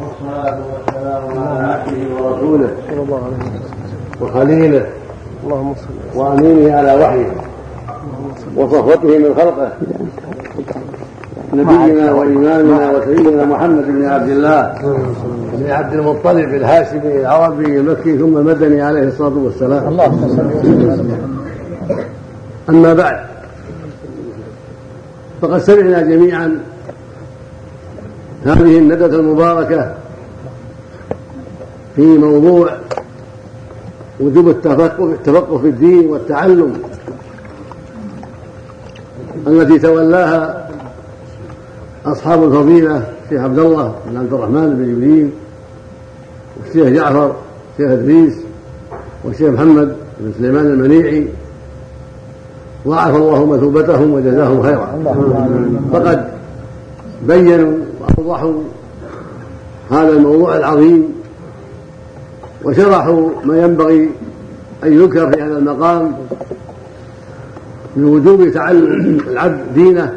والصلاة والسلام على عبده ورسوله. صلى الله عليه وسلم. وخليله. اللهم صل وأمينه على وحيه. وصفوته من خلقه. نبينا وإمامنا وسيدنا محمد بن عبد الله. بن عبد المطلب الهاشمي العربي المكي ثم المدني عليه الصلاة والسلام. اللهم صل وسلم أما بعد فقد سمعنا جميعا هذه الندة المباركة في موضوع وجوب التفقه التفقه في الدين والتعلم التي تولاها أصحاب الفضيلة الشيخ عبد الله بن عبد الرحمن بن جبريل والشيخ جعفر الشيخ إدريس والشيخ محمد بن سليمان المنيعي. ضاعف الله مثوبتهم وجزاهم خيرا. فقد بينوا وأوضحوا هذا الموضوع العظيم وشرحوا ما ينبغي أن يذكر في هذا المقام من وجوب تعلم العبد دينه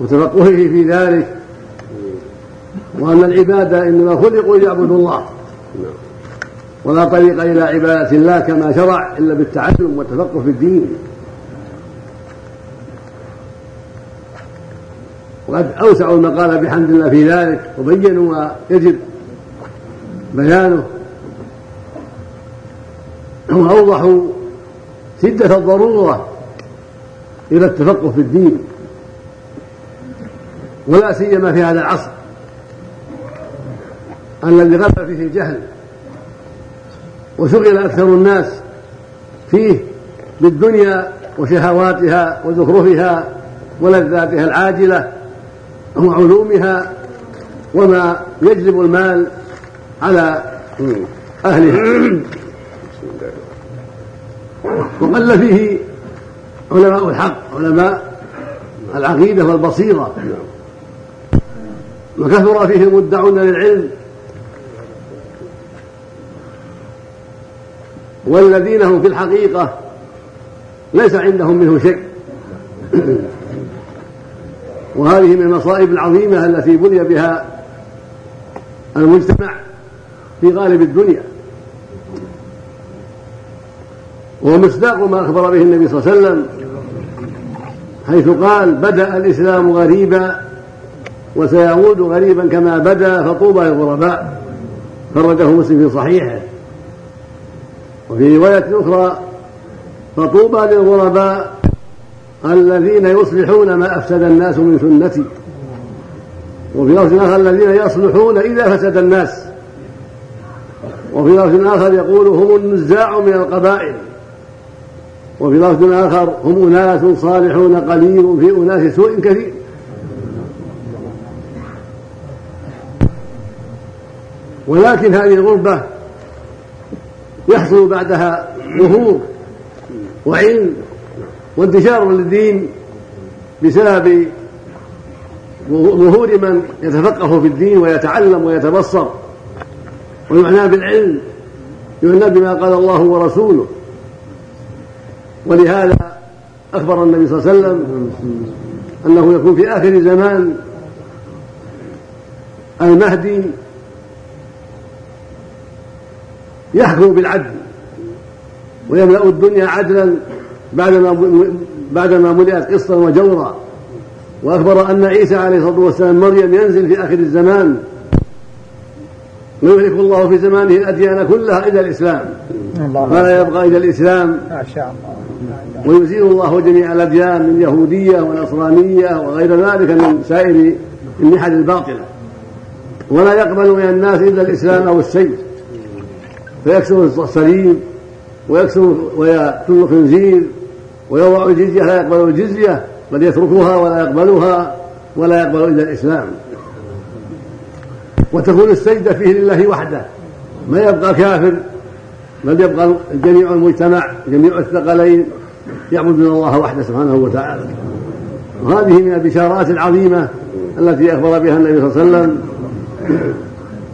وتفقهه في ذلك وأن العبادة إنما خلقوا ليعبدوا الله. ولا طريق إلى عبادة الله كما شرع إلا بالتعلم والتفقه في الدين. وقد أوسعوا المقال بحمد الله في ذلك وبينوا ما يجب بيانه وأوضحوا شدة الضرورة إلى التفقه في الدين ولا سيما في هذا العصر الذي غلب فيه الجهل وشغل أكثر الناس فيه بالدنيا وشهواتها وزخرفها ولذاتها العاجلة. وعلومها وما يجلب المال على أهلها. وقل فيه علماء الحق علماء العقيدة والبصيرة. وكثر فيه المدعون للعلم. والذين هم في الحقيقة ليس عندهم منه شيء. وهذه من المصائب العظيمة التي بني بها المجتمع في غالب الدنيا. ومصداق ما أخبر به النبي صلى الله عليه وسلم حيث قال بدأ الإسلام غريبا وسيعود غريبا كما بدأ فطوبى للغرباء. خرجه مسلم في صحيحه. وفي رواية أخرى فطوبى للغرباء الذين يصلحون ما أفسد الناس من سنتي. وفي لفظ آخر الذين يصلحون إذا فسد الناس. وفي لفظ آخر يقول هم النزاع من القبائل. وفي لفظ آخر هم أناس صالحون قليل في أناس سوء كثير. ولكن هذه الغربة يحصل بعدها ظهور وعلم وانتشار للدين بسبب ظهور من يتفقه في الدين ويتعلم ويتبصر. ويعنى بالعلم يعنى بما قال الله ورسوله. ولهذا أخبر النبي صلى الله عليه وسلم أنه يكون في آخر الزمان المهدي يحكم بالعدل ويملأ الدنيا عدلا بعدما بعدما ملئت قسطا وجورا وأخبر أن عيسى عليه الصلاة والسلام مريم ينزل في آخر الزمان. ويهلك الله في زمانه الأديان كلها إلى الإسلام. فلا يبقى إلى الإسلام. ما شاء الله. ويزيل الله جميع الأديان من يهودية ونصرانية وغير ذلك من سائر النحل الباطلة. ولا يقبل من الناس إلا الإسلام أو السيف. فيكسر الصليب ويكسر ويقتل الخنزير ويضع الجزية لا يقبل الجزية بل يتركها ولا يقبلها ولا يقبل إلا الإسلام. وتكون السجدة فيه لله وحده. ما يبقى كافر بل يبقى جميع المجتمع جميع الثقلين يعبدون الله وحده سبحانه وتعالى. وهذه من البشارات العظيمة التي أخبر بها النبي صلى الله عليه وسلم.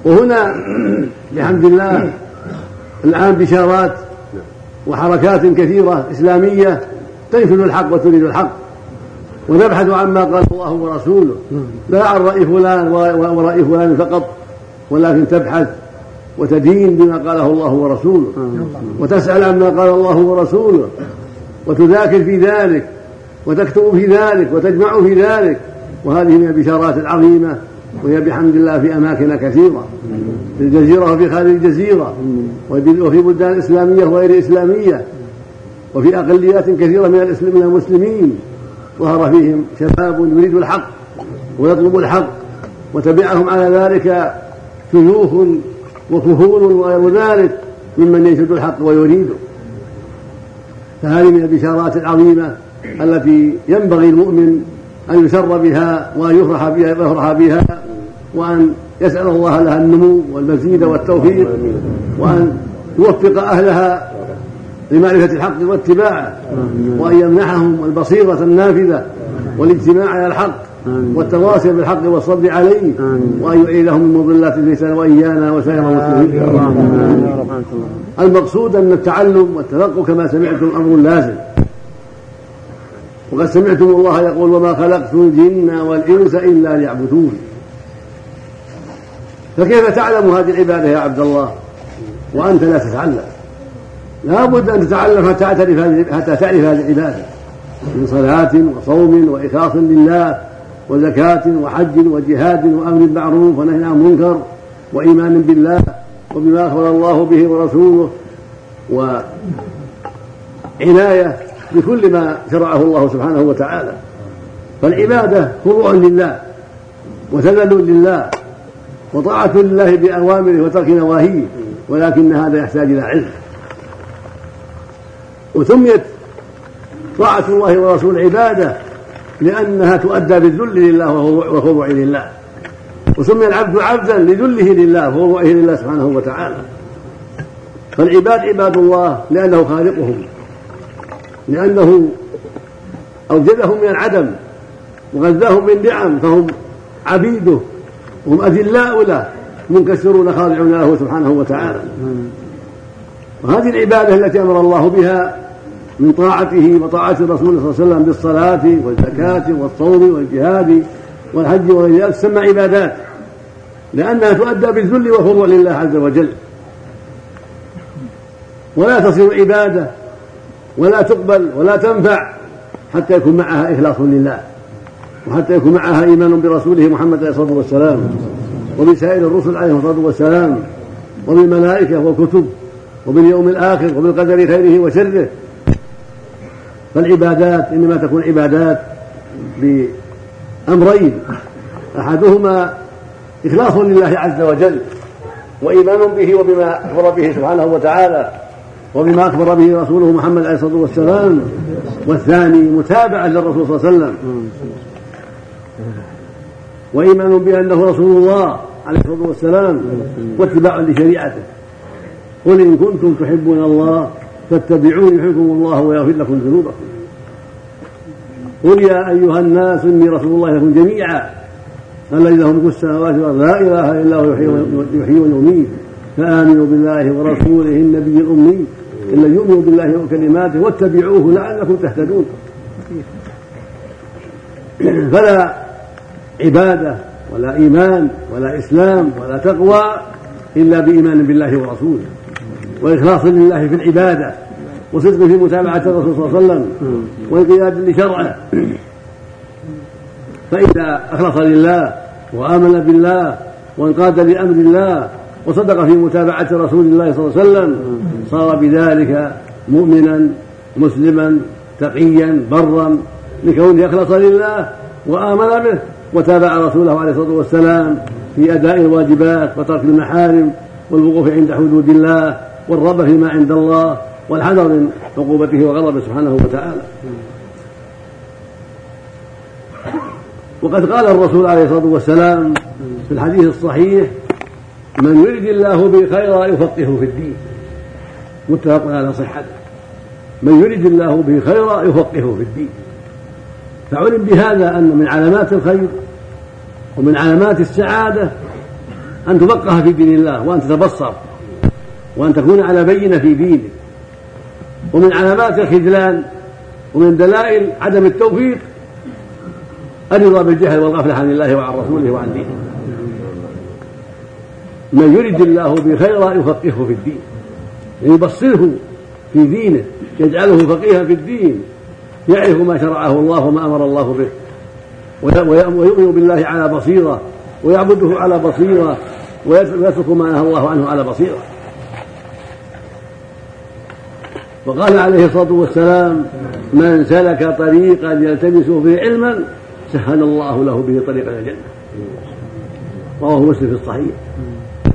وهنا بحمد الله الآن بشارات وحركات كثيرة إسلامية تنشد الحق وتريد الحق؟ ونبحث عما قال الله ورسوله. لا عن رأي فلان ورأي فلان فقط ولكن تبحث وتدين بما قاله الله ورسوله. وتسأل عما قال الله ورسوله. وتذاكر في ذلك وتكتب في ذلك وتجمع في ذلك. وهذه من البشارات العظيمة وهي بحمد الله في أماكن كثيرة. في الجزيرة وفي خارج الجزيرة. وفي بلدان إسلامية وغير إسلامية. وفي أقليات كثيرة من من المسلمين ظهر فيهم شباب يريد الحق ويطلب الحق وتبعهم على ذلك شيوخ وكهول وغير ذلك ممن ينشد الحق ويريده. فهذه من البشارات العظيمة التي ينبغي المؤمن أن يسر بها وأن يفرح بها ويفرح بها وأن يسأل الله لها النمو والمزيد والتوفيق وأن يوفق أهلها لمعرفة الحق واتباعه وأن يمنحهم البصيرة النافذة والاجتماع على الحق والتواصي بالحق والصبر عليه وأن يعيدهم من مضلات الفتن وإيانا وسائر المسلمين المقصود أن التعلم والتلقي كما سمعتم أمر لازم. وقد سمعتم الله يقول وما خلقت الجن والإنس إلا ليعبدون. فكيف تعلم هذه العبادة يا عبد الله؟ وأنت لا تتعلم. لا بد أن تتعلم حتى تعرف حتى تعرف هذه العبادة. من صلاة وصوم وإخلاص لله وزكاة وحج وجهاد وأمر بالمعروف ونهي عن المنكر وإيمان بالله وبما أخبر الله به ورسوله وعناية بكل ما شرعه الله سبحانه وتعالى. فالعبادة خضوع لله وتذلل لله وطاعة لله بأوامره وترك نواهيه ولكن هذا يحتاج إلى علم. وسميت طاعة الله ورسوله عبادة لأنها تؤدى بالذل لله وخضوع لله. وسمي العبد عبدا لذله لله وخضوعه لله سبحانه وتعالى. فالعباد عباد الله لأنه خالقهم لأنه أوجدهم من العدم وغذاهم من نعم فهم عبيده وهم أذلاء له منكسرون خاضعون له سبحانه وتعالى. وهذه العبادة التي أمر الله بها من طاعته وطاعة الرسول صلى الله عليه وسلم بالصلاة والزكاة والصوم والجهاد والحج وغير ذلك تسمى عبادات. لأنها تؤدى بالذل والخضوع لله عز وجل. ولا تصير عبادة ولا تقبل ولا تنفع حتى يكون معها إخلاص لله وحتى يكون معها إيمان برسوله محمد عليه الصلاة والسلام وبسائر الرسل عليه الصلاة والسلام وبالملائكة والكتب وباليوم الآخر وبالقدر خيره وشره. فالعبادات إنما تكون عبادات بأمرين. أحدهما إخلاص لله عز وجل وإيمان به وبما أخبر به سبحانه وتعالى وبما أخبر به رسوله محمد عليه الصلاة والسلام. والثاني متابعة للرسول صلى الله عليه وسلم. وإيمان بأنه رسول الله عليه الصلاة والسلام واتباع لشريعته. قل إن كنتم تحبون الله فاتبعوني يحبكم الله ويغفر لكم ذنوبكم. قل يا أيها الناس إني رسول الله لكم جميعا الذي له ملك السماوات والأرض لا إله إلا هو يحيي ويميت. فآمنوا بالله ورسوله النبي الأمي إلا يؤمنوا بالله وكلماته واتبعوه لعلكم تهتدون. فلا عبادة ولا إيمان ولا إسلام ولا تقوى إلا بإيمان بالله ورسوله وإخلاص لله في العبادة. وصدق في متابعة الرسول صلى الله عليه وسلم وانقياد لشرعه. فإذا أخلص لله وآمن بالله وانقاد لأمر الله وصدق في متابعة رسول الله صلى الله عليه وسلم صار بذلك مؤمنا مسلما تقيا برا لكونه أخلص لله وآمن به وتابع رسوله عليه الصلاة والسلام في أداء الواجبات وترك المحارم والوقوف عند حدود الله والرغبة فيما عند الله والحذر من عقوبته وغضبه سبحانه وتعالى. وقد قال الرسول عليه الصلاة والسلام في الحديث الصحيح من يرد الله به خيرا يفقهه في الدين. متفق على صحته من يرد الله به خيرا يفقهه في الدين. فعلم بهذا أن من علامات الخير ومن علامات السعادة أن تفقه في دين الله وأن تتبصر وأن تكون على بينة في دينك. ومن علامات الخذلان ومن دلائل عدم التوفيق الرضا بالجهل والغفلة عن الله وعن رسوله وعن دينه. من يرد الله به خيرا يفقهه في الدين يبصره في دينه يجعله فقيها في الدين يعرف ما شرعه الله وما أمر الله به ويؤمن بالله على بصيرة ويعبده على بصيرة ويترك ما نهى الله عنه على بصيرة. وقال عليه الصلاة والسلام من سلك طريقا يلتمس فيه علما سهل الله له به طريقا إلى الجنة. رواه مسلم في الصحيح.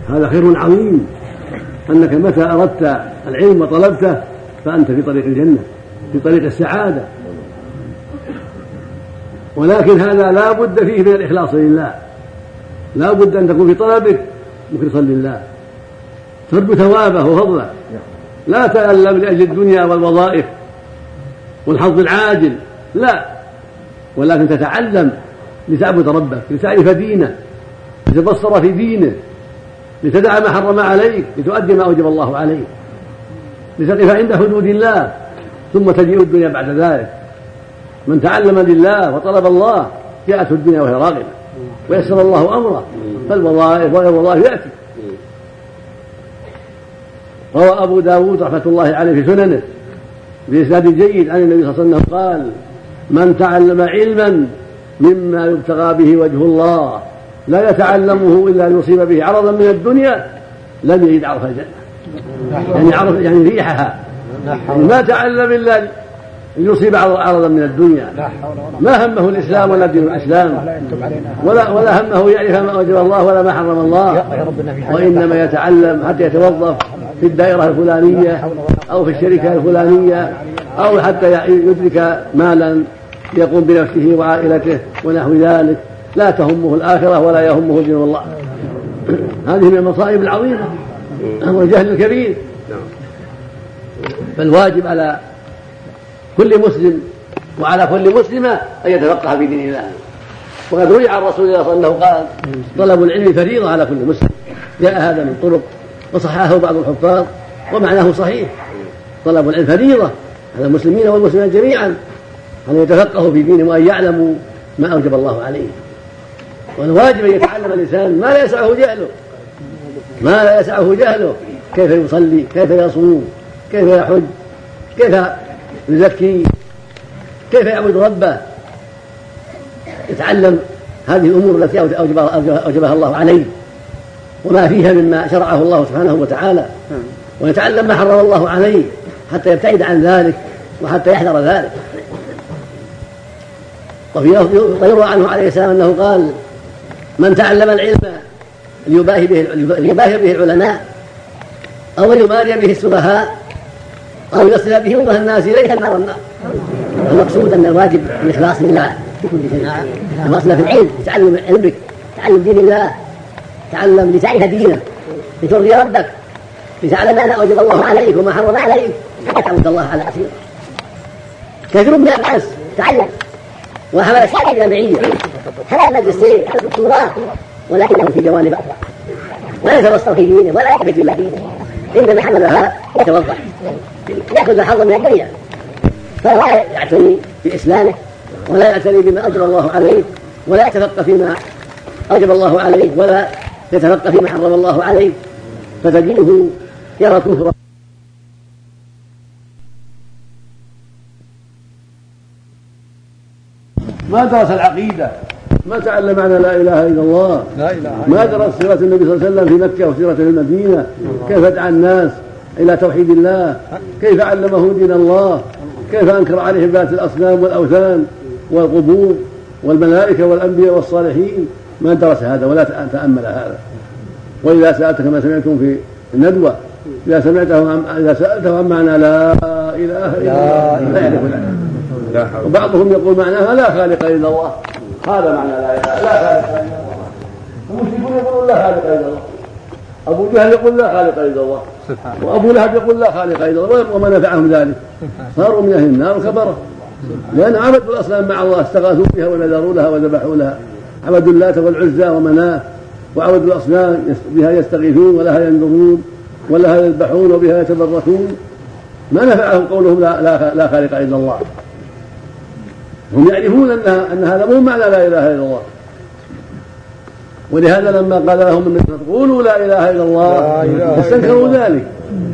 هذا خير عظيم أنك متى أردت العلم وطلبته فأنت في طريق الجنة في طريق السعادة. ولكن هذا لا بد فيه من الإخلاص لله. لا بد أن تكون في طلبك مخلصا لله. ترجو ثوابه وفضله. لا تألم لأجل الدنيا والوظائف والحظ العاجل لا. ولكن تتعلم لتعبد ربك لتعرف دينه لتبصر في دينه لتدع ما حرم عليك لتؤدي ما أوجب الله عليك لتقف عند حدود الله ثم تجيء الدنيا بعد ذلك. من تعلم لله وطلب الله جاءته الدنيا وهي راغبة ويسر الله أمره فالوظائف وغير الوظائف يأتي. روى أبو داود رحمة الله عليه في سننه بإسناد جيد عن النبي صلى الله عليه وسلم قال من تعلم علما مما يبتغى به وجه الله لا يتعلمه إلا ليصيب به عرضا من الدنيا لم يجد عرف الجنة. يعني عرف يعني ريحها. يعني ما تعلم إلا يصيب عرضا من الدنيا. ما همه الإسلام ولا دين الإسلام؟ ولا ولا همه يعرف ما اوجب الله ولا ما حرم الله. وإنما يتعلم حتى يتوظف. في الدائرة الفلانية أو في الشركة الفلانية أو حتى يدرك مالا يقوم بنفسه وعائلته ونحو ذلك. لا تهمه الآخرة ولا يهمه دين الله. هذه من المصائب العظيمة والجهل الكبير. فالواجب على كل مسلم وعلى كل مسلمة أن يتفقه في دين الله. وقد روي عن رسول الله صلى الله عليه وسلم قال طلب العلم فريضة على كل مسلم. جاء هذا من طرق وصححه بعض الحفاظ ومعناه صحيح. طلب العلم فريضة على المسلمين والمسلمات جميعا أن يتفقهوا في دينهم وأن يعلموا ما أوجب الله عليه. والواجب أن يتعلم الإنسان ما لا يسعه جهله. ما لا يسعه جهله. كيف يصلي؟ كيف يصوم؟ كيف يحج؟ كيف يزكي؟ كيف يعبد ربه؟ يتعلم هذه الأمور التي اوجبها, أوجبها الله عليه. وما فيها مما شرعه الله سبحانه وتعالى. ويتعلم ما حرم الله عليه حتى يبتعد عن ذلك وحتى يحذر ذلك. وفي ويروى عنه عليه السلام أنه قال من تعلم العلم ليباهي به ليباهي به العلماء أو ليماري به السفهاء أو يصل به وجه الناس إليه النار. والنار المقصود أن الواجب الإخلاص لله في كل شيء الأصل في العلم. تعلم علمك. تعلم دين الله. تعلم لتعرف دينه لترضي ربك. لتعلم ما اوجب الله عليك وما حرم عليك. حتى تعبد الله على بصيره كثير من الناس تعلم. وحمل الشرع الجامعيه حمل الماجستير حمل الدكتوراه ولكنه في جوانب أخرى ولا يتبصر في دينه ولا يعتقد بالله دينه عندما حملها يتوضأ. ياخذ الحظ من الدنيا. فلا يعتني بإسلامه. ولا يعتني بما أجر الله عليه. ولا يتفقه فيما اوجب الله عليه. ولا يتفقه فيما حرم الله عليه فتجده يرى كفرا ما درس العقيدة. ما تعلم معنى لا إله إلا الله. لا إله ما درس سيره النبي صلى الله عليه وسلم في مكة وسيره في المدينة؟ كيف دعا الناس إلى توحيد الله؟ كيف علمه دين الله؟ كيف أنكر عليه ذات الأصنام والأوثان والقبور والملائكة والأنبياء والصالحين؟ ما درس هذا ولا تأمل هذا. وإذا سألت كما سمعتم في الندوة إذا سمعته إذا سألته عن معنى لا إله إلا الله لا يعرف لا وبعضهم يقول معناها لا خالق إلا الله. هذا معنى لا اله لا خالق إلا الله. المشركون يقولون لا خالق إلا الله. أبو جهل يقول لا خالق إلا الله. وأبو لهب يقول لا خالق إلا الله. وما نفعهم ذلك. صاروا من أهل النار كبره لأن عبدوا الأصنام مع الله استغاثوا بها ونذروا لها وذبحوا لها. عبدوا اللات والعزى ومناه وعبدوا الأصنام بها يستغيثون ولها ينذرون ولها يذبحون وبها يتبركون ما نفعهم قولهم لا, لا, لا خالق إلا الله. هم يعرفون ان أن هذا مو معنى لا إله إلا الله. ولهذا لما قال لهم النبي قولوا لا إله إلا الله. استنكروا ذلك.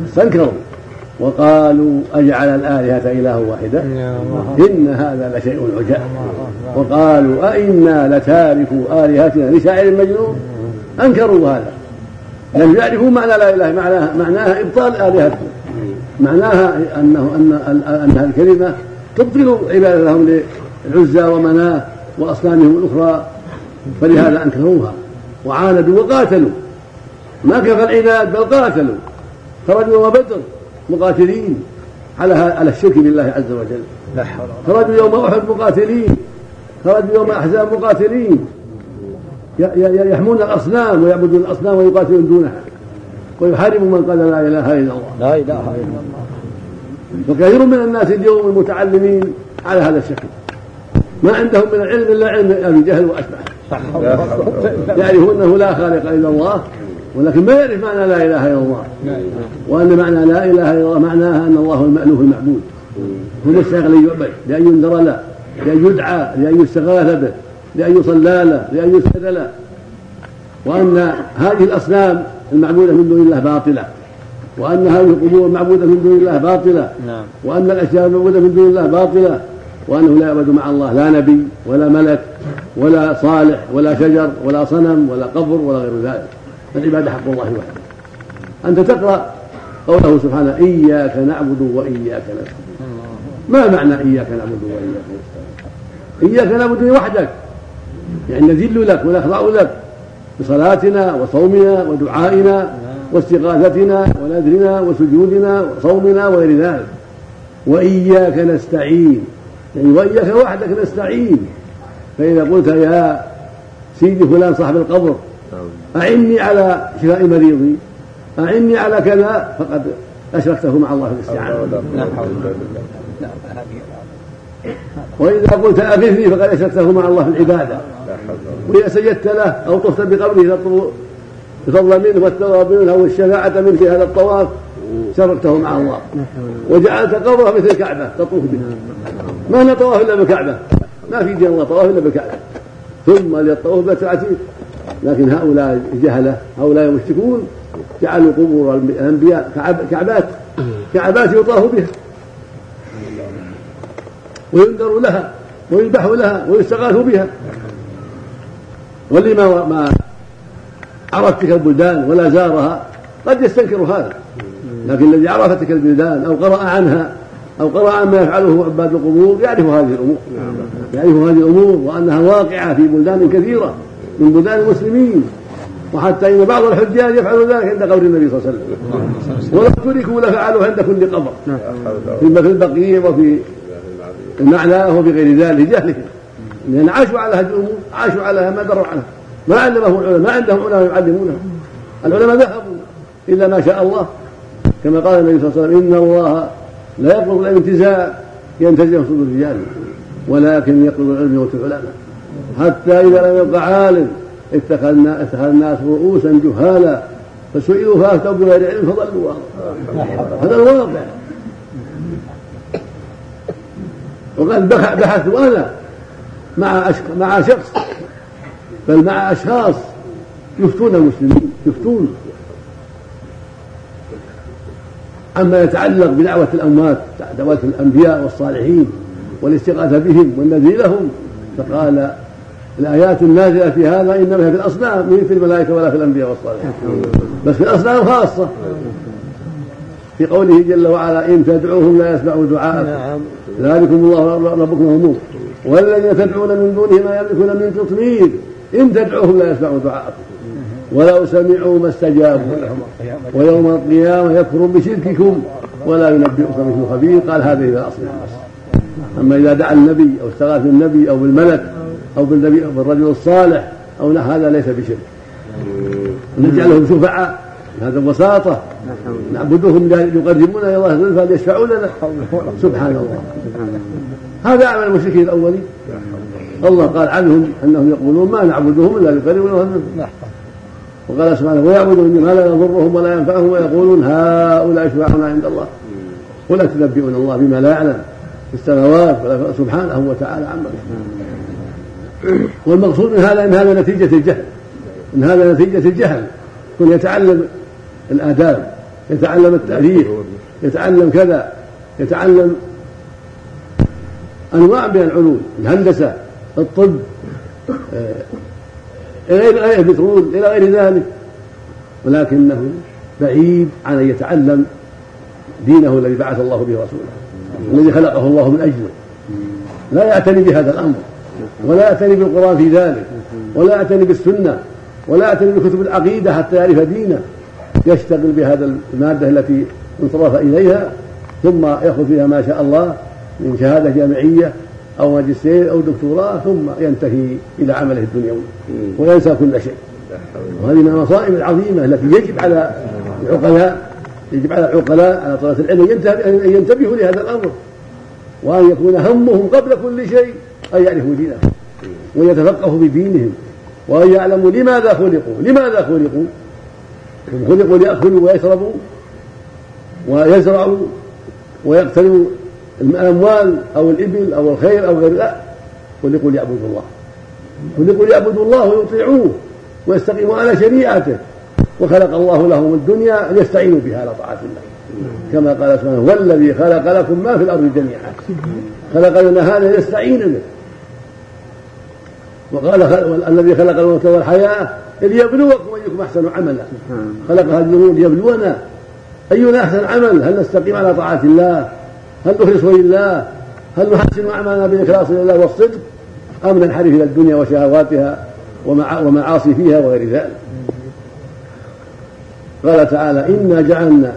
استنكروا. وقالوا أجعل الآلهة اله واحدة؟ إن هذا لشيء عجاب. وقالوا أئنا لتاركوا آلهتنا لشاعر مجنون. أنكروا هذا. لم يعرفوا معنى لا إله معناها معناها إبطال آلهتهم. معناها أنه أن أن هذه الكلمة تبطل عبادة لهم للعزى ومناة وأصنامهم الأخرى. فلهذا أنكروها. وعاندوا وقاتلوا. ما كفى العناد بل قاتلوا. خرجوا يوم بدر مقاتلين على على الشرك بالله عز وجل. خرجوا يوم أحد مقاتلين. خرجوا يوم أحزاب مقاتلين. يحمون الأصنام ويعبدون الأصنام ويقاتلون دونها. ويحاربوا من قال لا إله إلا الله. لا إله إلا الله. وكثير من الناس اليوم المتعلمين على هذا الشكل. ما عندهم من العلم إلا علم أبي جهل واشبهه يعرفون إنه لا خالق إلا الله ولكن ما يعرف معنى لا إله إلا الله. وأن معنى لا إله إلا الله معناها أن الله المالوف المعبود. هو لأن يعبد لأن ينذر له لأن يدعى لأن يستغاث به لأن يصلى له لأن يسجد له. وأن هذه الأصنام المعبودة من دون الله باطلة. وأن هذه القبور المعبوده من دون الله باطلة. نعم. وأن الأشياء المعبودة من دون الله باطلة. وأنه لا يعبد مع الله لا نبي ولا ملك ولا صالح ولا شجر ولا صنم ولا قبر ولا غير ذلك. العبادة حق الله وحده. أنت تقرأ قوله سبحانه إياك نعبد وإياك نستعين. ما معنى إياك نعبد وإياك نستعين؟ إياك نعبد وحدك. يعني نذل لك ونخضع لك بصلاتنا وصومنا ودعائنا واستغاثتنا ونذرنا وسجودنا وصومنا وغير ذلك. وإياك نستعين. يعني وإياك وحدك نستعين. فإذا قلت يا سيدي فلان صاحب القبر أعني على شفاء مريضي أعني على كذا فقد أشركته مع الله في الاستعانة وإذا قلت أغثني فقد أشركته مع الله في العبادة. وإذا سجدت له أو طفت بقبره تطلب الفضل منه والثواب منه أو الشفاعة منه في هذا الطواف شركته مع الله. وجعلت قبره مثل الكعبة تطوف به. ما هنا طواف إلا بالكعبة؟ ما في دين الله طواف إلا بالكعبة. ثم للطواف العتيق لكن هؤلاء الجهلة هؤلاء المشركون جعلوا قبور الأنبياء كعبات كعبات يطاف بها. وينذر لها ويذبح لها ويستغاث بها. واللي ما ما عرف تلك البلدان ولا زارها قد يستنكر هذا. لكن الذي عرف تلك البلدان أو قرأ عنها أو قرأ عما يفعله عباد القبور يعرف هذه الأمور. يعرف هذه الأمور وأنها واقعة في بلدان كثيرة من بلدان المسلمين. وحتى إن بعض الحجاج يفعل ذلك عند قبر النبي صلى الله عليه وسلم. ولو تركوا لفعلوا عند كل قبر. في في البقيع وفي المعنى وفي غير ذلك. جهلهم لأن عاشوا على هذه الأمور عاشوا عليها ما دروا عنها. ما علمهم العلماء ما عندهم علماء يعلمونه العلماء ذهبوا إلا ما شاء الله. كما قال النبي صلى الله عليه وسلم إن الله لا يقبض الانتزاع ينتزع صدور الرجال ولكن يقبض العلم يوت العلماء. حتى إذا لم يبقى عالم اتخذنا اتخذ الناس رؤوسا جهالا فسئلوا فافتوا بغير علم فضلوا هذا الواقع. وقد بحثت أنا مع مع شخص بل مع أشخاص يفتون المسلمين يفتون. عما يتعلق بدعوة الأموات دعوة الأنبياء والصالحين والاستغاثة بهم والنذر لهم فقال الآيات النازلة في هذا إنما هي في الأصنام من في الملائكة ولا في الأنبياء والصالحين. بس في الأصنام خاصة. في قوله جل وعلا إن تدعوهم لا يسمعوا دعاءكم. نعم. ذلكم الله ربكم هم والذين تدعون من دونه ما يملكون من تطمير إن تدعوهم لا يسمعوا دعاءكم. ولو سمعوا ما استجابوا ويوم القيامة يكفر بشرككم ولا ينبئك مثل خبير. قال هذه إلى أصل. أما إذا دعا النبي أو استغاث بالنبي أو بالملك أو بالنبي أو بالرجل الصالح أو هذا ليس بشرك. نجعلهم شفعاء. هذا بساطة نعبدهم يقربونا إلى الله زلفى ليشفعوا لنا سبحان الله. هذا أعمال المشركين الأولين. الله قال عنهم أنهم يقولون ما نعبدهم إلا ليقربونا وقال سبحانه ويعبدون ما لا يضرهم ولا ينفعهم ويقولون هؤلاء شفعاؤنا عند الله. ولا تنبئون الله بما لا يعلم في السماوات سبحانه وتعالى عما والمقصود من هذا ان هذا نتيجة الجهل. ان هذا نتيجة الجهل. يكون يتعلم الآداب يتعلم التاريخ يتعلم كذا يتعلم أنواع من العلوم الهندسة الطب آه، غير البترول إلى غير ذلك. ولكنه بعيد عن أن يتعلم دينه الذي بعث الله به رسوله الذي خلقه الله من أجله. لا يعتني بهذا الأمر ولا يعتني بالقرآن في ذلك ولا يعتني بالسنة ولا يعتني بكتب العقيدة حتى يعرف دينه. يشتغل بهذا المادة التي انصرف إليها ثم يأخذ فيها ما شاء الله من شهادة جامعية أو ماجستير أو دكتوراه ثم ينتهي إلى عمله الدنيوي. وينسى كل شيء. وهذه من المصائب العظيمة التي يجب على العقلاء يجب على العقلاء على طلبة العلم أن ينتبهوا لهذا الأمر. وأن يكون همهم قبل كل شيء أن يعرفوا دينهم وان يتفقهوا بدينهم وأن يعلموا لماذا خلقوا لماذا خلقوا. هم خلقوا ليأكلوا ويشربوا ويزرعوا ويقتلوا الأموال أو الإبل أو الخير أو غير لا خلقوا ليعبدوا الله. خلقوا ليعبدوا الله ويطيعوه ويستقيموا على شريعته. وخلق الله لهم الدنيا ليستعينوا بها على طاعة الله. كما قال سبحانه والذي خلق لكم ما في الأرض جميعا. خلق لنا هذا ليستعين به. وقال الذي خلق الموت والحياة ليبلوكم أيكم أحسن عملا. خلق هذه ليبلونا. أينا أحسن عمل؟ هل نستقيم على طاعة الله؟ هل نخلص لله هل نحسن أعمالنا بالإخلاص لله والصدق؟ أم ننحرف إلى الدنيا وشهواتها ومعاصي فيها وغير ذلك؟ قال تعالى إنا جعلنا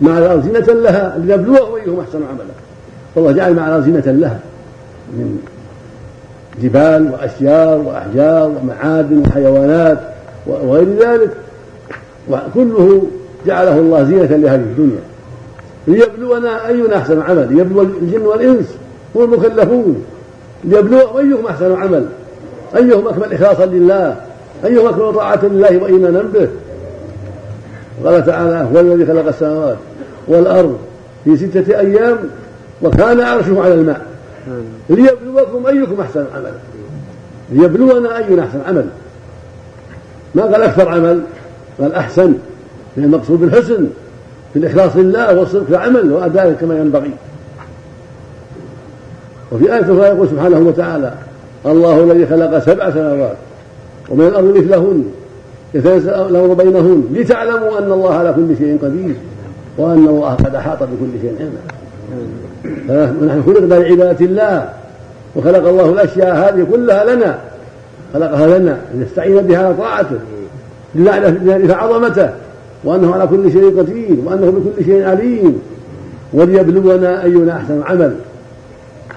مع الأرض زينة لها لنبلوهم أيهم أحسن عملا. والله جعل مع الأرض زينة لها. من جبال وأشجار وأحجار ومعادن وحيوانات وغير ذلك وكله جعله الله زينة لهذه الدنيا. ليبلونا أينا أحسن عمل ليبلو الجن والإنس هم المكلفون ليبلو أيهم أحسن عمل أيهم أكمل إخلاصا لله. أيهم أكمل طاعة لله وإيمانا به. قال تعالى هو الذي خلق السماوات والأرض في ستة أيام وكان عرشه على الماء. ليبلوكم أيكم أحسن عملا ليبلونا أينا أحسن عمل ما قال أكثر عمل قال أحسن لأن المقصود بالحسن في الإخلاص لله والصدق في العمل وأدائه كما ينبغي. وفي آية أخرى يقول سبحانه وتعالى الله الذي خلق سبع سماوات ومن الأرض مثلهن يتنزل الأمر بينهن لتعلموا أن الله على كل شيء قدير وأن الله قد أحاط بكل شيء علما. ونحن خلقنا لعبادة الله وخلق الله الأشياء هذه كلها لنا. خلقها لنا لنستعين بها على طاعته لنعرف عظمته وأنه على كل شيء قدير وأنه بكل شيء عليم. وليبلونا أينا أحسن عمل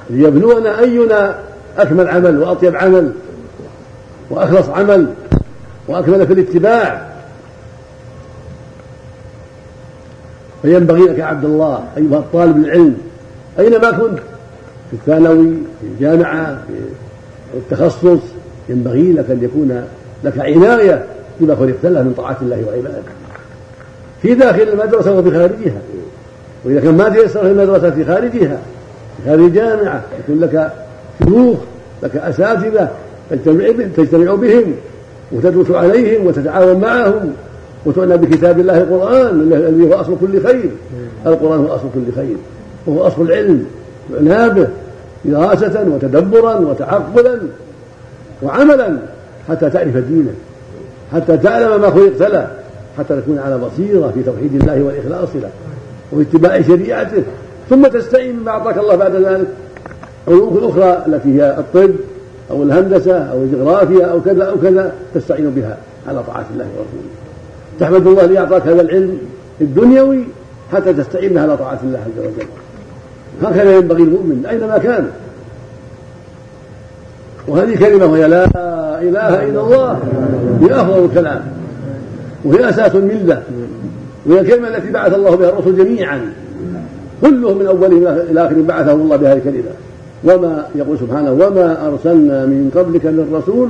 ليبلونا أينا أكمل عمل وأطيب عمل وأخلص عمل وأكمل في الاتباع. فينبغي لك يا عبد الله أيها الطالب العلم أينما كنت في الثانوي في الجامعة في التخصص ينبغي لك أن يكون لك عناية بما خلقت له من طاعة الله وعبادته. في داخل المدرسة وفي خارجها. وإذا كان ما تيسر في المدرسة في خارجها في خارج الجامعة يكون لك شيوخ لك أساتذة تجتمع بهم وتدرس عليهم وتتعاون معهم وتعنى بكتاب الله القرآن الذي هو أصل كل خير. القرآن هو أصل كل خير. وهو أصل العلم. يعنى به دراسة وتدبرا وتعقلا. وعملا حتى تعرف دينك حتى تعلم ما خلقت له حتى تكون على بصيرة في توحيد الله والإخلاص له وفي اتباع شريعته. ثم تستعين بما أعطاك الله بعد ذلك. علوم الأخرى التي هي الطب أو الهندسة أو الجغرافيا أو كذا أو كذا تستعين بها على طاعة الله ورسوله. تحمد الله لي أعطاك هذا العلم الدنيوي حتى تستعين على طاعة الله عز وجل. هكذا ينبغي المؤمن أينما كان. وهذه كلمة وهي لا إله إلا الله هي أفضل الكلام وهي أساس الملة وهي الكلمة التي بعث الله بها الرسل جميعا. كلهم من أولهم إلى آخرهم بعثهم الله بهذه الكلمة. وما يقول سبحانه وما أرسلنا من قبلك من رسول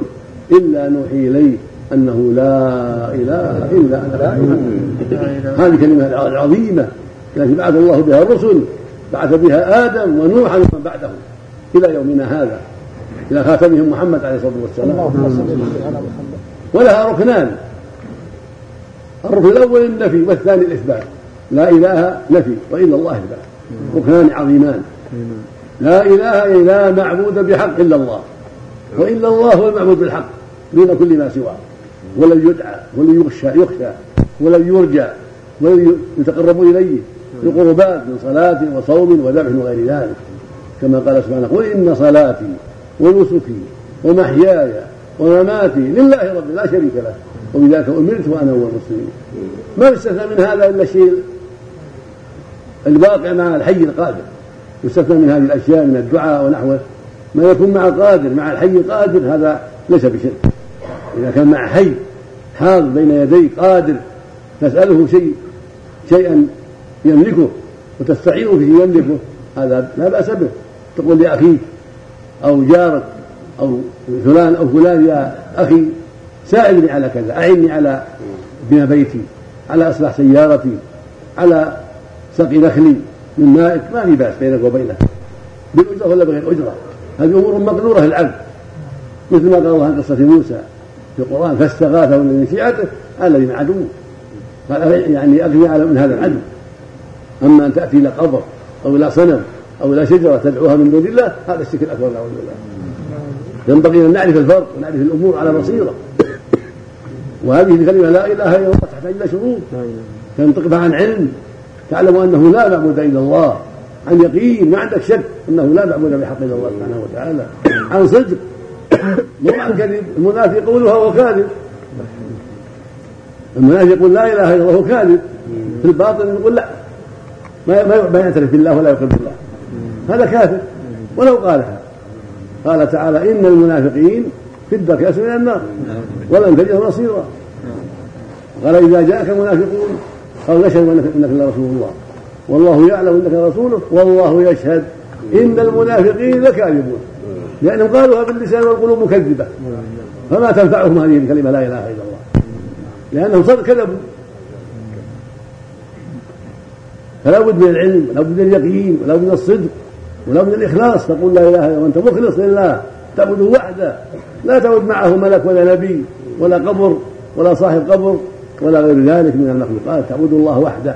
إلا نوحي إليه أنه لا إله إلا أنا هذه الكلمة العظيمة التي بعث الله بها الرسل بعث بها آدم ونوحا ومن بعده إلى يومنا هذا. إلى خاتمهم محمد عليه الصلاة والسلام. ولها ركنان. الركن الأول النفي والثاني الإثبات. لا إله نفي وإلا الله إثبات ركنان عظيمان. لا إله إلا لا معبود بحق إلا الله. وإلا الله هو المعبود بالحق دون كل ما سواه. ولن يدعى ولن يخشى يخشى ولن يرجى ولن يتقرب إليه بقربات من صلاة وصوم وذبح وغير ذلك. كما قال سبحانه قل إن صلاتي ونسكي ومحياي ومماتي لله رب لا شريك له. وبذلك أمرت وأنا أول المسلمين ما يستثنى من هذا إلا الشيء الواقع مع الحي القادر. يستثنى من هذه الأشياء من الدعاء ونحوه. ما يكون مع القادر مع الحي القادر هذا ليس بشرك. إذا كان مع حي حاضر بين يديك قادر تسأله شيء شيئا يملكه وتستعينه فيه يملكه هذا لا بأس به. تقول لأخيك أو جارك أو فلان أو فلان يا أخي ساعدني على كذا أعني على بناء بيتي على إصلاح سيارتي على سقي نخلي من مائك ما في بأس بينك وبينه. بالأجرة ولا بغير أجرة؟ هذه أمور مقدورة للعبد مثل ما قال الله عن قصة موسى في القرآن فاستغاثه من شيعته الذي من عدوه. قال يعني أغني على من هذا العدو. أما أن تأتي إلى قبر أو إلى صنم أو إلى شجرة تدعوها من دون الله هذا الشرك الأكبر نعوذ بالله. ينبغي أن نعرف الفرق ونعرف الأمور على بصيرة. وهذه الكلمة لا إله إلا الله تحتاج إلى شروط تنطق عن علم. تعلم أنه لا معبود إلا الله. عن يقين ما عندك شك أنه لا معبود بحق إلا الله سبحانه وتعالى. عن صدق. مو عن كذب. المنافق يقولها وهو كاذب. المنافق يقول لا إله إلا الله وهو كاذب. في الباطن يقول لا. ما ما يعترف بالله ولا يقر بالله. هذا كافر ولو قالها. قال تعالى إن المنافقين في الدرك أسفل من النار ولن تجد نصيرا. قال إذا جاءك المنافقون قالوا نشهد انك لرسول الله. والله يعلم أنك رسوله والله يشهد إن المنافقين لكاذبون. لأنهم قالوها باللسان والقلوب مكذبة. فما تنفعهم هذه الكلمة لا إله إلا الله. لأنهم صدق كذبوا. فلا بد من العلم ولا بد من اليقين ولا بد من الصدق. ولا بد من الإخلاص تقول لا إله إلا الله وأنت مخلص لله تعبده وحده. لا تعبد معه ملك ولا نبي ولا قبر ولا صاحب قبر ولا غير ذلك من المخلوقات. تعبد الله وحده.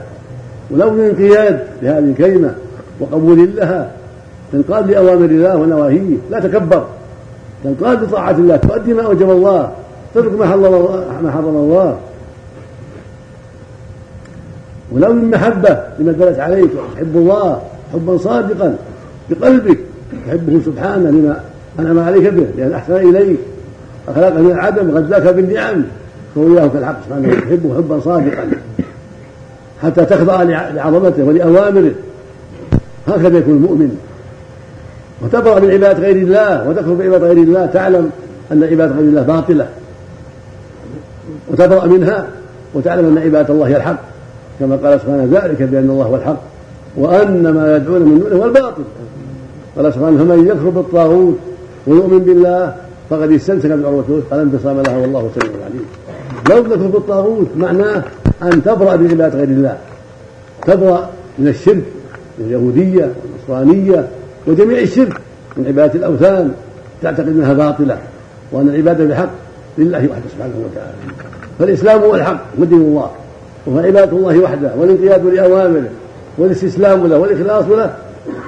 بد من انقياد لهذه الكلمة وقبول لها تنقاد لأوامر الله ونواهيه لا تكبر. تنقاد بطاعه الله تؤدي ما أوجب الله تترك ما حرم الله ما حرم الله. ولو من محبة لما دلت عليك تحب الله حبا صادقا. بقلبك. تحبه سبحانه لما أنعم عليك به لأن أحسن إليك. أخلاق من العدم غزاك بالنعم. فهو إياه كالحق سبحانه تحبه حبا صادقا. حتى تخضع لعظمته ولأوامره. هكذا يكون المؤمن. وتبرأ من عبادة غير الله وتكفر بعبادة غير الله. تعلم أن عبادة غير الله باطلة. وتبرأ منها وتعلم أن عبادة الله هي الحق. كما قال سبحانه ذلك بأن الله هو الحق. وأن ما يدعون من دونه هو الباطل. قال سبحانه فمن يكفر بالطاغوت ويؤمن بالله فقد استمسك بالعروة الوثقى لا انفصام لها والله سميع عليم. لو تكفر بالطاغوت معناه أن تبرأ بعبادة غير الله. تبرأ من الشرك اليهودية والنصرانية وجميع الشرك من عبادة الأوثان تعتقد أنها باطلة وأن العبادة بحق لله وحده سبحانه وتعالى. فالإسلام هو الحق ودين الله وهو عبادة الله وحده والانقياد لأوامره. والاستسلام له والإخلاص له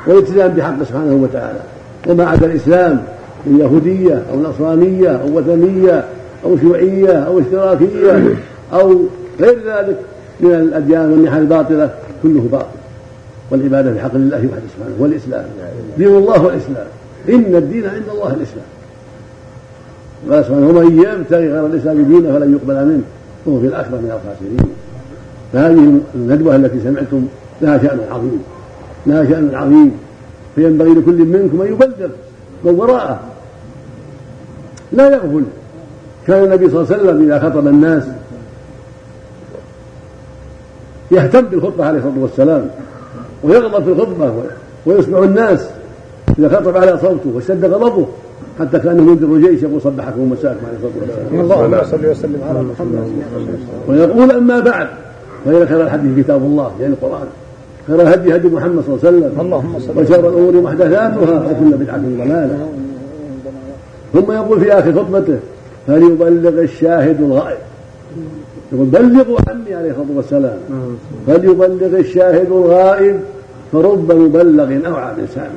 والالتزام بحقه سبحانه وتعالى. وما عدا الإسلام من يهودية أو نصرانية أو وثنية أو شيوعية أو إشتراكية أو غير ذلك من الأديان والنحل الباطلة كله باطل. والعبادة بحق لله وحده سبحانه والإسلام. دين الله والإسلام. إن الدين عند الله الإسلام. قال سبحانه ومن يبتغي غير الإسلام دينا فلن يقبل منه. وهو في الآخرة من الخاسرين. فهذه الندوة التي سمعتم لها شأن عظيم لها شأن عظيم. فينبغي لكل منكم أن يبلغ من وراءه. لا يغفل. كان النبي صلى الله عليه وسلم إذا خطب الناس يهتم بالخطبة عليه الصلاة والسلام ويغضب في الخطبة ويسمع الناس إذا خطب على صوته واشتد غضبه حتى كأنه ينذر جيش يقول صبحكم ومساكم عليه الصلاة والسلام. اللهم صل وسلم على محمد. ويقول أما بعد فإن خير الحديث كتاب الله يعني القرآن. خير الهدي هدي محمد صلى الله عليه وسلم. اللهم صل وشر الأمور محدثاتها وكل بدعة ضلالة. ثم يقول في آخر خطبته فليبلغ الشاهد الغائب. يقول بلغوا عني عليه الصلاة والسلام. فليبلغ الشاهد الغائب فرب مبلغ اوعى من سامع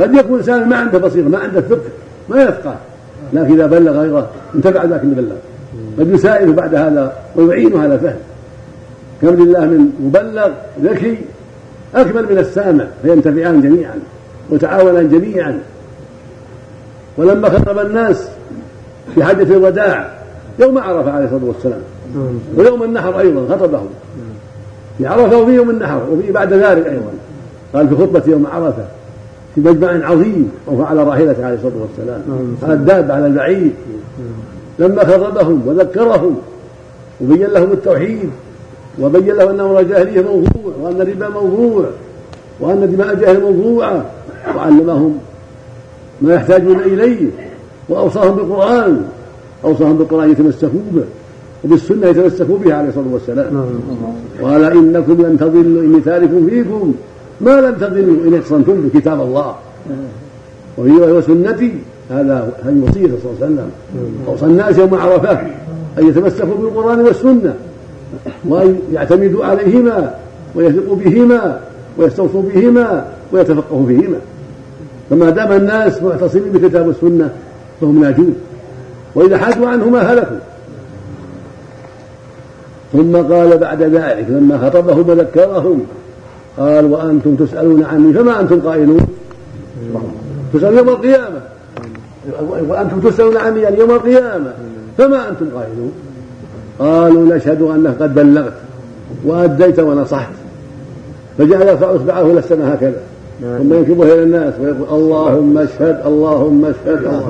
قد يكون انسان ما عنده بصيره ما عنده فقه ما يفقه. لكن إذا بلغ غيره انتفع ذاك اللي بلغ قد يساعده بعد هذا ويعينه على فهم. كم لله من مبلغ ذكي اكمل من السامع فينتفعان جميعا وتعاونان جميعا. ولما خطب الناس في حجة الوداع يوم عرفة عليه الصلاة والسلام ويوم النحر أيضا خطبهم. في عرفة وفي يوم النحر وفي بعد ذلك أيضا. قال في خطبة يوم عرفة في مجمع عظيم وهو على راحلته عليه الصلاة والسلام على الدابة على البعير. لما خطبهم وذكرهم وبين لهم التوحيد وبين لهم أن أمر الجاهلية موضوع وأن الربا موضوع وأن دماء الجاهل موضوعة وعلمهم ما يحتاجون إليه وأوصاهم بالقرآن أوصاهم بالقرآن يتمسكوا به وبالسنة يتمسكوا بها عليه الصلاة والسلام. قال إنكم لن تضلوا إني تارك فيكم. ما لم تضلوا إن اعتصمتم بكتاب الله. وهي وسنتي هذا هذه وصية صلى الله عليه وسلم. أوصى الناس يوم عرفة أن يتمسكوا بالقرآن والسنة. وأن يعتمدوا عليهما ويثقوا بهما ويستوصوا بهما ويتفقهوا فيهما. فما دام الناس معتصمين بكتاب السنة فهم ناجون. وإذا حادوا عنهما هلكوا. ثم قال بعد ذلك لما خطبهم وذكرهم قال وأنتم تسألون عني فما أنتم قائلون؟ تسألون يوم القيامة. وأنتم تسألون عني يعني يوم القيامة. فما أنتم قائلون؟ قالوا نشهد أنك قد بلغت وأديت ونصحت. فجعل يرفع إصبعه إلى السماء هكذا. ثم ينكبه إلى الناس ويقول اللهم اشهد اللهم اشهد.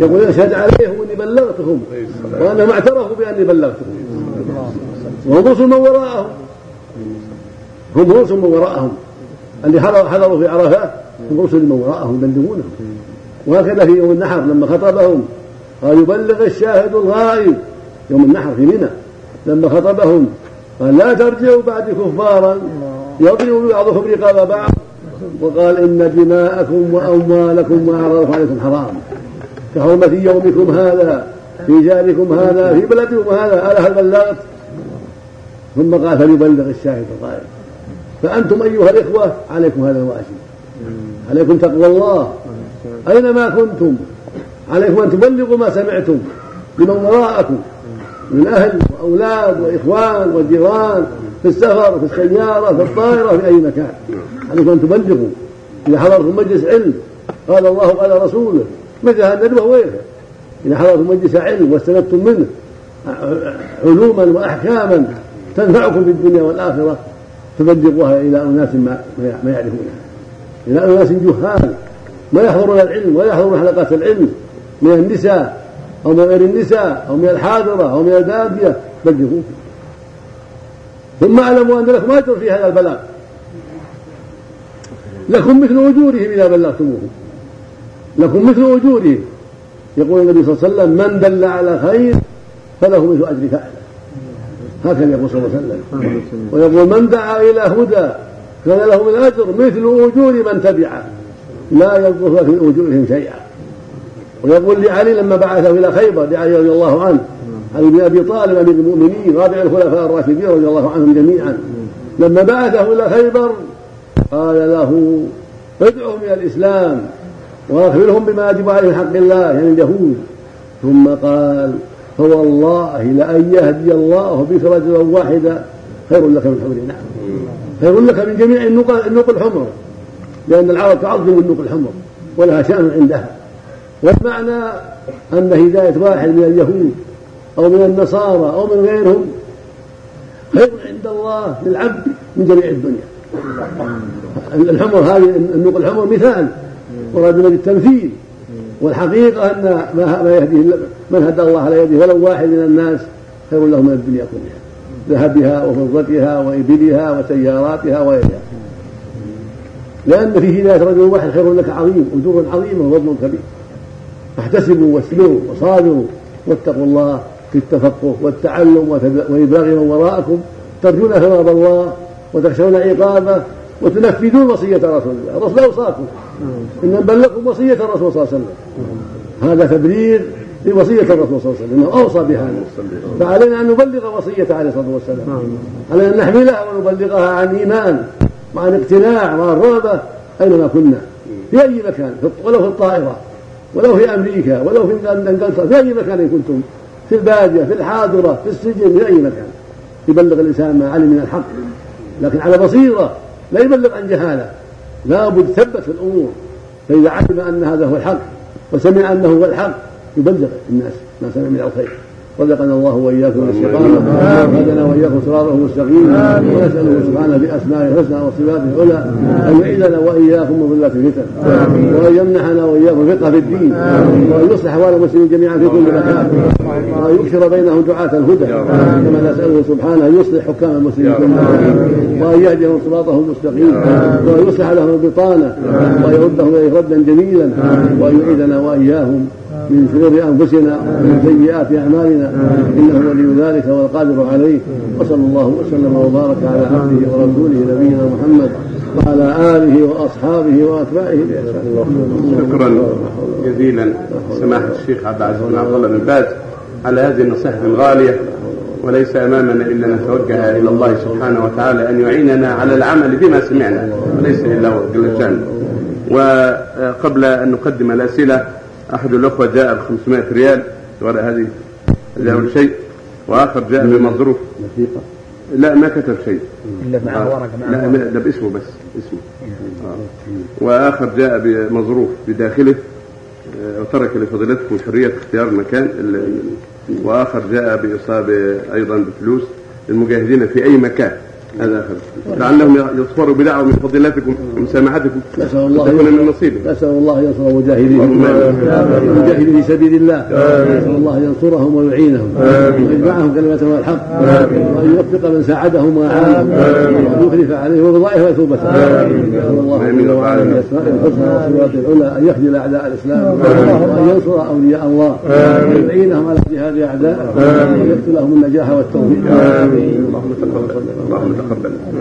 يقول اشهد عليهم إني بلغتهم وأنهم اعترفوا بأني بلغتهم. وهم رسل من وراءهم. هم رسل من وراءهم. اللي حضروا في عرفات. هم رسل من وراءهم يبلغونهم. وهكذا في يوم النحر لما خطبهم قال يبلغ الشاهد الغائب. يوم النحر في منى لما خطبهم قال لا ترجعوا بعد كفارا يضرب بعضكم رقاب بعض وقال إن دماءكم وأموالكم وأعراضكم عليكم حرام. كحرمة يومكم هذا في جاركم هذا في بلدكم هذا ألا هل بلغت ثم قال فليبلغ الشاهد الغائب. فأنتم أيها الإخوة عليكم هذا الواجب عليكم تقوى الله. أينما كنتم؟ عليكم أن تبلغوا ما سمعتم لمن وراءكم. من أهل وأولاد وإخوان وجيران في السفر في السيارة في الطائرة في أي مكان. عليكم أن تبلغوا. إذا حضرتم مجلس علم قال الله قال رسوله. مثل هذا؟ الندوة وغيرها إذا حضرتم مجلس علم واستندتم منه علوما وأحكاما تنفعكم في الدنيا والآخرة تبلغوها إلى أناس ما, ما يعرفونها إلى أناس جهال. ما يحضرون العلم ولا يحضرون حلقات العلم من النساء. أو من غير النساء أو من الحاضرة أو من البادية. بلغوه ثم اعلموا أن لكم أجر في هذا البلاغ. لكم مثل أجورهم إذا بلغتموه لكم مثل أجورهم. يقول النبي صلى الله عليه وسلم من دل على خير فله مثل أجر فاعله. هكذا يقول صلى الله عليه وسلم. ويقول من دعا إلى هدى كان له من أجر مثل أجور من تبعه. لا ينقص في أجورهم شيئا. ويقول لعلي لما بعثه إلى خيبر لعلي رضي الله عنه علي بن أبي طالب أمير المؤمنين رابع الخلفاء الراشدين رضي الله عنهم جميعا. لما بعثه إلى خيبر قال له ادعهم إلى الإسلام واخبرهم بما يجب عليهم حق الله يعني اليهود. ثم قال فوالله لأن يهدي الله بك رجلا واحدا. خير لك من حمر نعم. خير لك من جميع النقل النقل الحمر لأن العرب تعظم النقل الحمر ولها شأن عندها. والمعنى أن هداية واحد من اليهود أو من النصارى أو من غيرهم خير عند الله للعبد من جميع الدنيا. الحمر هذه النوق الحمر مثال ورد من التمثيل. والحقيقة أن ما يهديه من هدى الله على يده ولو واحد من الناس خير له من الدنيا كلها. ذهبها وفضتها وإبلها وسياراتها وغيرها. لأن في هداية رجل واحد خير لك عظيم أجور عظيمة وفضل كبير. فاحتسبوا واسلوا وصابروا واتقوا الله في التفقه والتعلم وإبلاغ من وراءكم ترجون ثواب الله وتخشون عقابه وتنفذون وصية رسول الله. الرسول أوصاكم إن بلغكم وصية الرسول صلى الله عليه وسلم. هذا تبليغ لوصية الرسول صلى الله عليه وسلم إنه أوصى بهذا. فعلينا أن نبلغ وصيته عليه الصلاة والسلام. علينا أن نحملها ونبلغها عن ايمان وعن اقتناع وعن رغبه أينما كنا في أي مكان ولو في الطائرة. ولو في أمريكا ولو في أنجلترا في أي مكان كنتم في البادية في الحاضرة في السجن في أي مكان. يبلغ الإنسان ما علم من الحق لكن على بصيرة لا يبلغ عن جهالة. لابد ثبت في الأمور. فإذا علم أن هذا هو الحق وسمع أنه هو الحق يبلغ الناس ما سمع من الخير. رزقنا الله وإياكم الاستقامه وهدنا وإياكم صراطه مستقيم ونساله سبحانه باسمائه الحسنى وصفاته العلى أن يعيذنا وإياكم من ظلات الفتن. وأن يمنحنا وإياكم فقه في الدين. وأن يصلح أحوال المسلمين جميعا في كل مكان. وأن يكثر بينهم دعاة الهدى. كما نسأله سبحانه أن يصلح حكام المسلمين كلهم وأن يهديهم صراطه المستقيم. وأن يصلح لهم البطانة. وأن يردهم إليه ردا جميلا. وأن يعيذنا وإياهم من شرور أنفسنا ومن سيئات أعمالنا إنه ولي ذلك والقادر عليه. وصلى الله وسلم وبارك على عبده ورسوله نبينا محمد وعلى آله وأصحابه وأتباعه بإحسان. شكرا جزيلا. سماحة الشيخ عبد العزيز بن عبد الله بن باز على هذه النصيحة الغالية وليس أمامنا إلا أن نتوجه إلى الله سبحانه وتعالى أن يعيننا على العمل بما سمعنا وليس إلا هو جل وقبل أن نقدم الأسئلة أحد الأخوة جاء ب 500 ريال وراء هذه هذا اول شيء وآخر جاء بمظروف وثيقه لا ما كتب شيء. إلا مع ورقة مع لا ده باسمه بس اسمه. آه. وآخر جاء بمظروف بداخله آه، وترك لفضيلتكم حرية اختيار المكان ال- ال- وآخر جاء بإصابة أيضا بفلوس للمجاهدين في أي مكان. هذا آخر. لعلهم يصفروا بدعوة من فضيلتكم ومسامحتكم نسأل الله تكون من نصيبهم نسأل الله ينصر آمين. المجاهدين في سبيل الله. نسأل الله ينصرهم ويعينهم. ويجمعهم كلمة الحق وأن يوفق من ساعدهم وأعانهم. وأن يخلف عليهم وبضائه ويثوب نسأل الله آمين. الحسنى وصفاته العلى أن يخذل أعداء الإسلام. وأن ينصر أولياء الله. وأن يعينهم على جهاد أعدائه وأن يكتب لهم النجاح والتوفيق. اللهم تقبل اللهم تقبل.